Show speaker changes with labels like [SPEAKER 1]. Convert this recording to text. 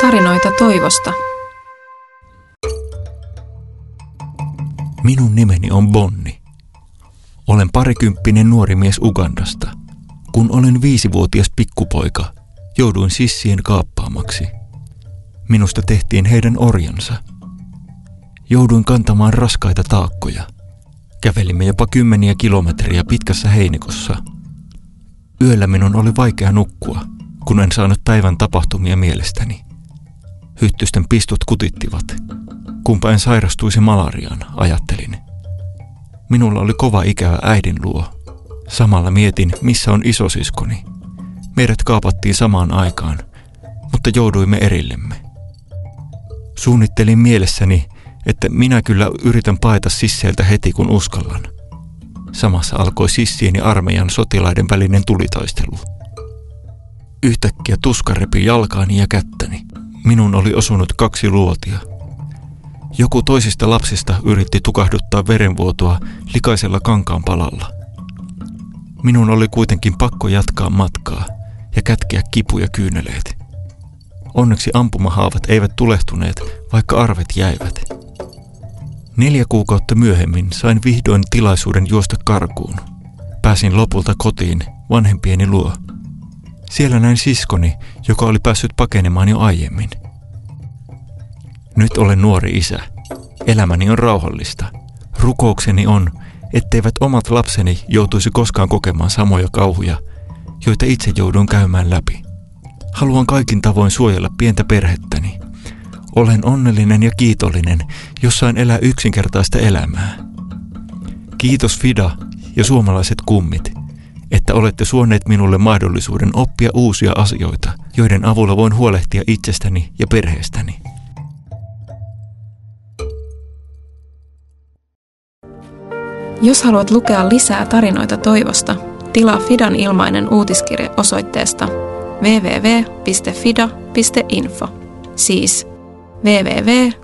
[SPEAKER 1] Tarinoita toivosta.
[SPEAKER 2] Minun nimeni on Bonni. Olen parikymppinen nuori mies Ugandasta. Kun olin viisivuotias pikkupoika, jouduin sissien kaappaamaksi. Minusta tehtiin heidän orjansa. Jouduin kantamaan raskaita taakkoja. Kävelimme jopa kymmeniä kilometriä pitkässä heinikossa. Yöllä minun oli vaikea nukkua, kun en saanut päivän tapahtumia mielestäni. Hyttysten pistut kutittivat. Kumpa en sairastuisi malariaan, ajattelin. Minulla oli kova ikävä äidin luo. Samalla mietin, missä on isosiskoni. Meidät kaapattiin samaan aikaan, mutta jouduimme erillemme. Suunnittelin mielessäni, että minä kyllä yritän paeta sisseiltä heti kun uskallan. Samassa alkoi sissien ja armeijan sotilaiden välinen tulitaistelu. Yhtäkkiä tuska repi jalkaani ja kättäni. Minun oli osunut kaksi luotia. Joku toisista lapsista yritti tukahduttaa verenvuotoa likaisella kankaan palalla. Minun oli kuitenkin pakko jatkaa matkaa ja kätkeä kipuja kyyneleet. Onneksi ampumahaavat eivät tulehtuneet, vaikka arvet jäivät. Neljä kuukautta myöhemmin sain vihdoin tilaisuuden juosta karkuun. Pääsin lopulta kotiin vanhempieni luo. Siellä näin siskoni, joka oli päässyt pakenemaan jo aiemmin. Nyt olen nuori isä. Elämäni on rauhallista. Rukoukseni on, etteivät omat lapseni joutuisi koskaan kokemaan samoja kauhuja, joita itse joudun käymään läpi. Haluan kaikin tavoin suojella pientä perhettäni. Olen onnellinen ja kiitollinen, jos sain elää yksinkertaista elämää. Kiitos Fida ja suomalaiset kummit, että olette suoneet minulle mahdollisuuden oppia uusia asioita, joiden avulla voin huolehtia itsestäni ja perheestäni.
[SPEAKER 1] Jos haluat lukea lisää tarinoita toivosta, tilaa Fidan ilmainen uutiskirje osoitteesta www.fida.info. Siis www.fida.info.